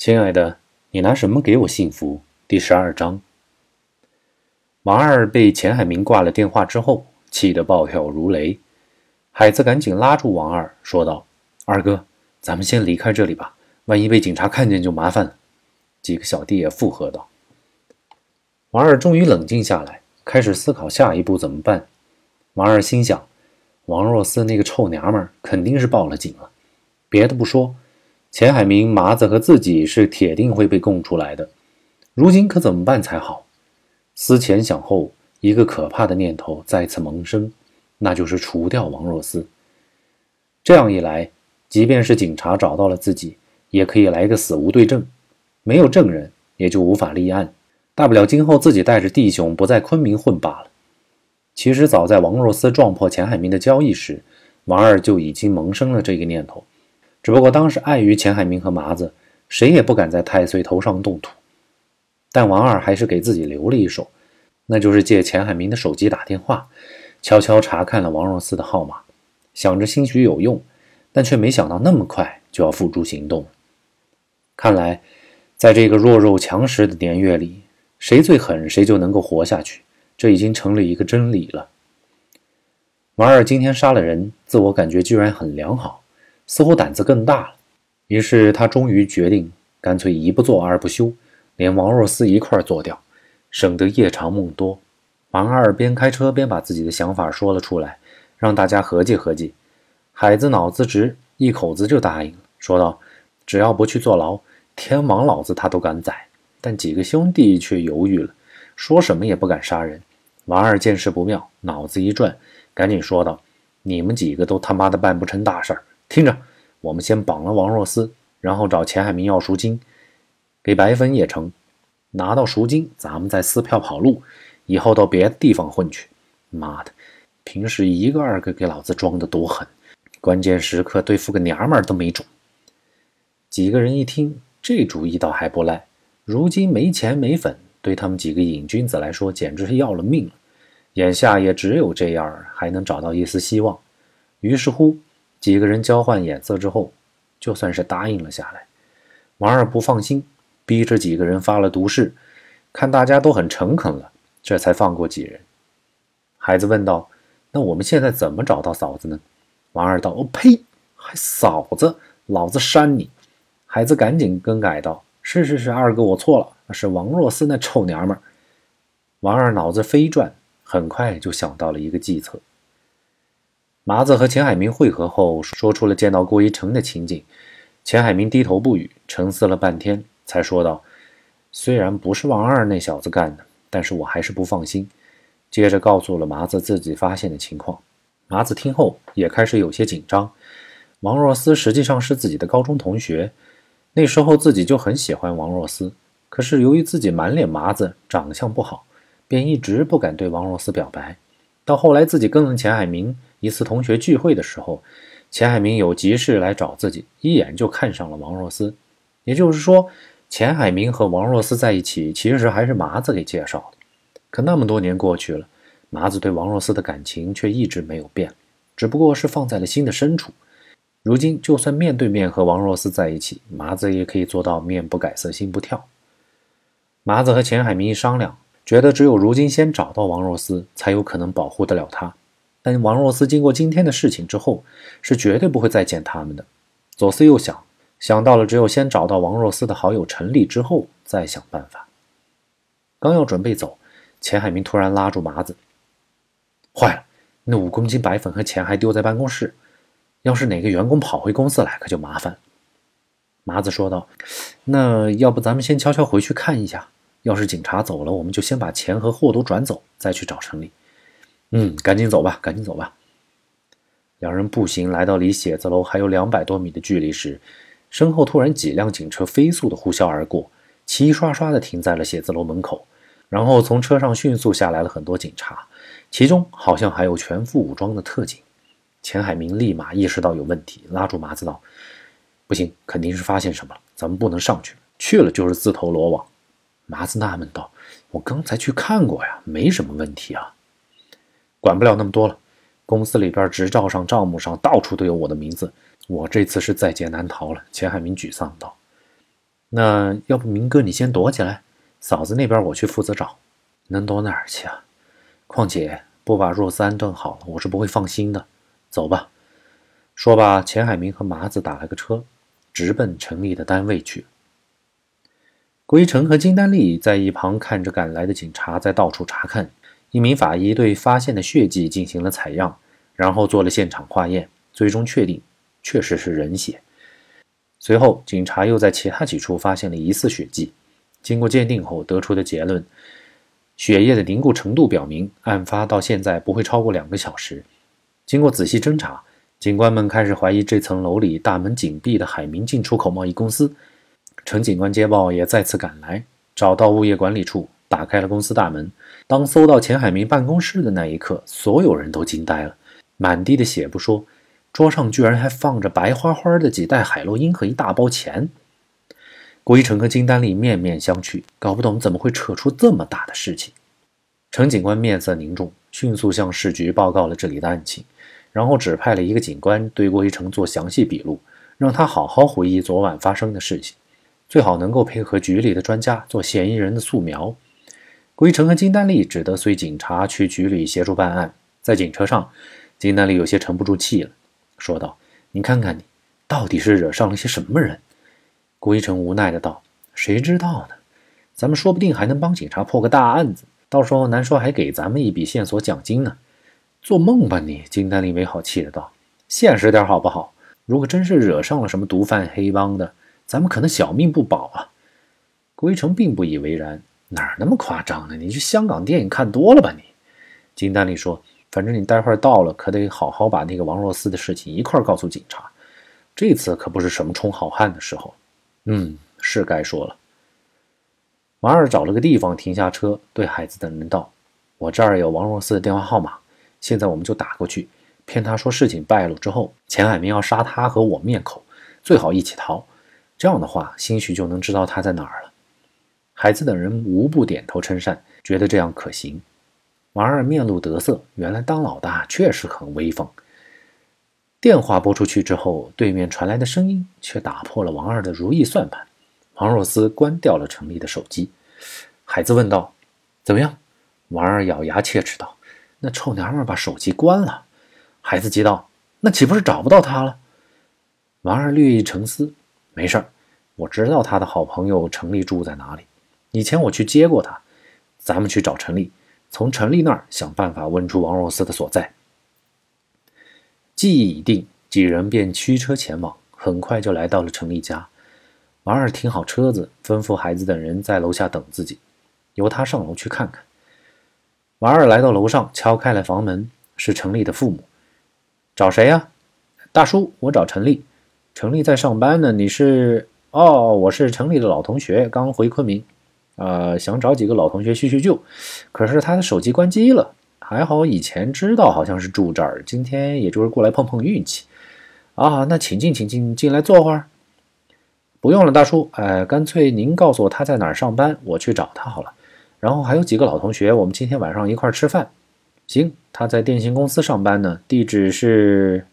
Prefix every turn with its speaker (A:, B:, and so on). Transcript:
A: 亲爱的，你拿什么给我幸福？第十二章。王二被钱海明挂了电话之后，气得暴跳如雷。海子赶紧拉住王二，说道：“二哥，咱们先离开这里吧，万一被警察看见就麻烦了。”几个小弟也附和道。王二终于冷静下来，开始思考下一步怎么办。王二心想：王若思那个臭娘们肯定是报了警了，别的不说。钱海明、麻子和自己是铁定会被供出来的，如今可怎么办才好？思前想后，一个可怕的念头再次萌生，那就是除掉王若思。这样一来，即便是警察找到了自己，也可以来个死无对证，没有证人也就无法立案，大不了今后自己带着弟兄不在昆明混罢了。其实早在王若思撞破钱海明的交易时，王二就已经萌生了这个念头。只不过当时碍于钱海明和麻子，谁也不敢在太岁头上动土。但王二还是给自己留了一手，那就是借钱海明的手机打电话，悄悄查看了王若思的号码，想着兴许有用，但却没想到那么快就要付诸行动。看来，在这个弱肉强食的年月里，谁最狠，谁就能够活下去，这已经成了一个真理了。王二今天杀了人，自我感觉居然很良好。似乎胆子更大了，于是他终于决定，干脆一不做二不休，连王若思一块做掉，省得夜长梦多。王二边开车边把自己的想法说了出来，让大家合计合计。海子脑子直，一口子就答应了，说道：“只要不去坐牢，天王老子他都敢宰。”但几个兄弟却犹豫了，说什么也不敢杀人。王二见势不妙，脑子一转，赶紧说道：“你们几个都他妈的办不成大事儿。”听着，我们先绑了王若思，然后找钱海明要赎金，给白粉也成。拿到赎金，咱们再撕票跑路，以后到别的地方混去。妈的，平时一个二个给老子装的多狠，关键时刻对付个娘们儿都没种。几个人一听，这主意倒还不赖。如今没钱没粉，对他们几个瘾君子来说，简直是要了命了。眼下也只有这样，还能找到一丝希望。于是乎。几个人交换眼色之后，就算是答应了下来。王二不放心，逼着几个人发了毒誓，看大家都很诚恳了，这才放过几人。孩子问道：“那我们现在怎么找到嫂子呢？”王二道：“哦呸，还嫂子，老子扇你！”孩子赶紧更改道：“是是是，二哥我错了，是王若思那臭娘们儿。”王二脑子飞转，很快就想到了一个计策。麻子和钱海明会合后，说出了见到郭一成的情景。钱海明低头不语，沉思了半天，才说道：“虽然不是王二那小子干的，但是我还是不放心。”接着告诉了麻子自己发现的情况。麻子听后也开始有些紧张。王若思实际上是自己的高中同学，那时候自己就很喜欢王若思，可是由于自己满脸麻子，长相不好，便一直不敢对王若思表白。到后来自己跟了钱海明。一次同学聚会的时候，钱海明有急事来找自己，一眼就看上了王若思。也就是说，钱海明和王若思在一起，其实还是麻子给介绍的。可那么多年过去了，麻子对王若思的感情却一直没有变，只不过是放在了心的深处。如今，就算面对面和王若思在一起，麻子也可以做到面不改色心不跳。麻子和钱海明一商量，觉得只有如今先找到王若思，才有可能保护得了他。但王若思经过今天的事情之后，是绝对不会再见他们的。左思右想，想到了只有先找到王若思的好友陈丽之后，再想办法。刚要准备走，钱海明突然拉住麻子：“坏了，那五公斤白粉和钱还丢在办公室，要是哪个员工跑回公司来，可就麻烦。”麻子说道：“那要不咱们先悄悄回去看一下，要是警察走了，我们就先把钱和货都转走，再去找陈丽。”嗯，赶紧走吧，赶紧走吧。两人步行来到离写字楼还有两百多米的距离时，身后突然几辆警车飞速的呼啸而过，齐刷刷的停在了写字楼门口。然后从车上迅速下来了很多警察，其中好像还有全副武装的特警。钱海明立马意识到有问题，拉住麻子道：“不行，肯定是发现什么了，咱们不能上去，去了就是自投罗网。”麻子纳闷道：“我刚才去看过呀，没什么问题啊。”管不了那么多了，公司里边执照上、账目上到处都有我的名字，我这次是在劫难逃了。钱海明沮丧道：“那要不明哥你先躲起来，嫂子那边我去负责找。
B: 能躲哪儿去啊？况且不把若斯安顿好了，我是不会放心的。走吧。说罢，钱海明和麻子打了个车，直奔陈丽的单位去。归城和金丹丽在一旁看着赶来的警察在到处查看。一名法医对发现的血迹进行了采样，然后做了现场化验，最终确定确实是人血。随后，警察又在其他几处发现了疑似血迹。经过鉴定后得出的结论，血液的凝固程度表明，案发到现在不会超过两个小时。经过仔细侦查，警官们开始怀疑这层楼里大门紧闭的海明进出口贸易公司。陈警官接报也再次赶来，找到物业管理处，打开了公司大门。当搜到钱海明办公室的那一刻，所有人都惊呆了。满地的血不说，桌上居然还放着白花花的几袋海洛因和一大包钱。郭一成和金丹丽面面相觑，搞不懂怎么会扯出这么大的事情。陈警官面色凝重，迅速向市局报告了这里的案情，然后指派了一个警官对郭一成做详细笔录，让他好好回忆昨晚发生的事情，最好能够配合局里的专家做嫌疑人的素描。归城和金丹丽只得随警察去局里协助办案。在警车上，金丹丽有些沉不住气了，说道：“你看看你，到底是惹上了些什么人？”归城无奈的道：“谁知道呢？咱们说不定还能帮警察破个大案子，到时候难说还给咱们一笔线索奖金呢。”做梦吧你！金丹丽没好气的道：“现实点好不好？如果真是惹上了什么毒贩黑帮的，咱们可能小命不保啊！”归城并不以为然。哪儿那么夸张呢？你去香港电影看多了吧？你，金丹丽说：“反正你待会儿到了，可得好好把那个王若思的事情一块儿告诉警察。这次可不是什么充好汉的时候。”嗯，是该说了。王二找了个地方停下车，对孩子等人道：“我这儿有王若思的电话号码，现在我们就打过去，骗他说事情败露之后，钱海明要杀他和我灭口，最好一起逃。这样的话，兴许就能知道他在哪儿了。”孩子等人无不点头称善，觉得这样可行。王二面露得色，原来当老大确实很威风。电话拨出去之后，对面传来的声音却打破了王二的如意算盘。王若思关掉了程丽的手机。孩子问道：“怎么样？”王二咬牙切齿道：“那臭娘们把手机关了。”孩子急道：“那岂不是找不到他了？”王二略一沉思：“没事儿，我知道他的好朋友程丽住在哪里。”以前我去接过他，咱们去找陈丽，从陈丽那儿想办法问出王若思的所在。计议已定，几人便驱车前往，很快就来到了陈丽家。王二停好车子，吩咐孩子等人在楼下等自己，由他上楼去看看。王二来到楼上，敲开了房门，是陈丽的父母。找谁呀？大叔，我找陈丽。陈丽在上班呢。你是？哦，我是陈丽的老同学，刚回昆明。呃，想找几个老同学叙叙旧，可是他的手机关机了。还好以前知道好像是住这儿，今天也就是过来碰碰运气。啊，那请进，请进，进来坐会儿。不用了，大叔。哎，干脆您告诉我他在哪儿上班，我去找他好了。然后还有几个老同学，我们今天晚上一块儿吃饭。行，他在电信公司上班呢，地址是